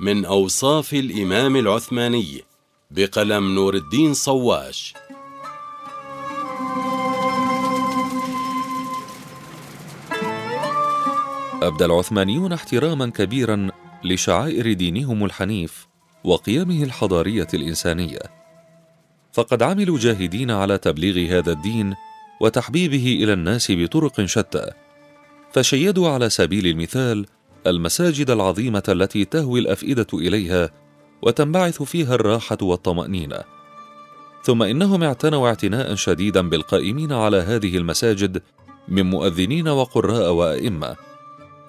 من أوصاف الإمام العثماني بقلم نور الدين صواش. أبدى العثمانيون احتراما كبيرا لشعائر دينهم الحنيف وقيمه الحضارية الإنسانية. فقد عملوا جاهدين على تبليغ هذا الدين وتحبيبه إلى الناس بطرق شتى فشيدوا على سبيل المثال المساجد العظيمة التي تهوي الأفئدة إليها وتنبعث فيها الراحة والطمأنينة. ثم إنهم اعتنوا اعتناء شديدا بالقائمين على هذه المساجد من مؤذنين وقراء وأئمة.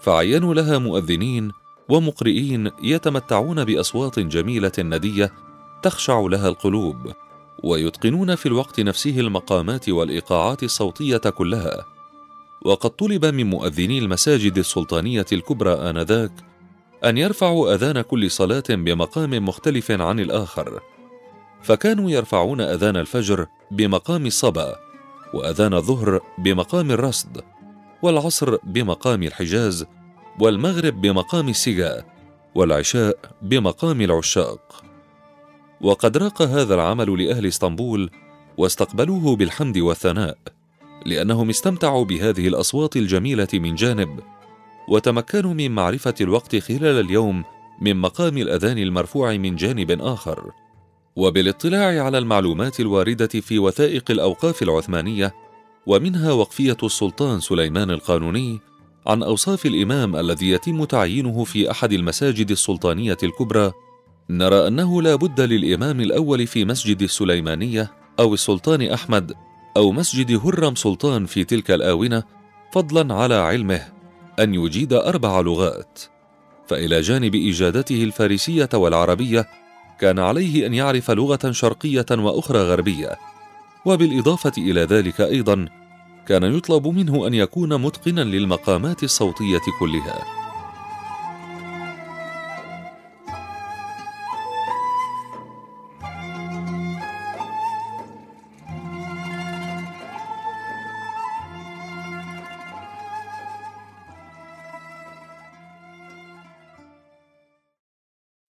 فعينوا لها مؤذنين ومقرئين يتمتعون بأصوات جميلة ندية تخشع لها القلوب ويتقنون في الوقت نفسه المقامات والإيقاعات الصوتية كلها. وقد طلب من مؤذني المساجد السلطانية الكبرى آنذاك أن يرفعوا أذان كل صلاة بمقام مختلف عن الآخر. فكانوا يرفعون أذان الفجر بمقام الصبا وأذان الظهر بمقام الرصد والعصر بمقام الحجاز والمغرب بمقام السجاء والعشاء بمقام العشاق. وقد راق هذا العمل لأهل إسطنبول واستقبلوه بالحمد والثناء. لأنهم استمتعوا بهذه الأصوات الجميلة من جانب وتمكنوا من معرفة الوقت خلال اليوم من مقام الأذان المرفوع من جانب آخر. وبالاطلاع على المعلومات الواردة في وثائق الأوقاف العثمانية ومنها وقفية السلطان سليمان القانوني عن أوصاف الإمام الذي يتم تعيينه في أحد المساجد السلطانية الكبرى نرى أنه لا بد للإمام الأول في مسجد السليمانية أو السلطان أحمد أو مسجد هرم سلطان في تلك الآونة فضلا على علمه أن يجيد أربع لغات. فإلى جانب اجادته الفارسية والعربية كان عليه أن يعرف لغة شرقية وأخرى غربية. وبالإضافة إلى ذلك أيضا كان يطلب منه أن يكون متقنا للمقامات الصوتية كلها.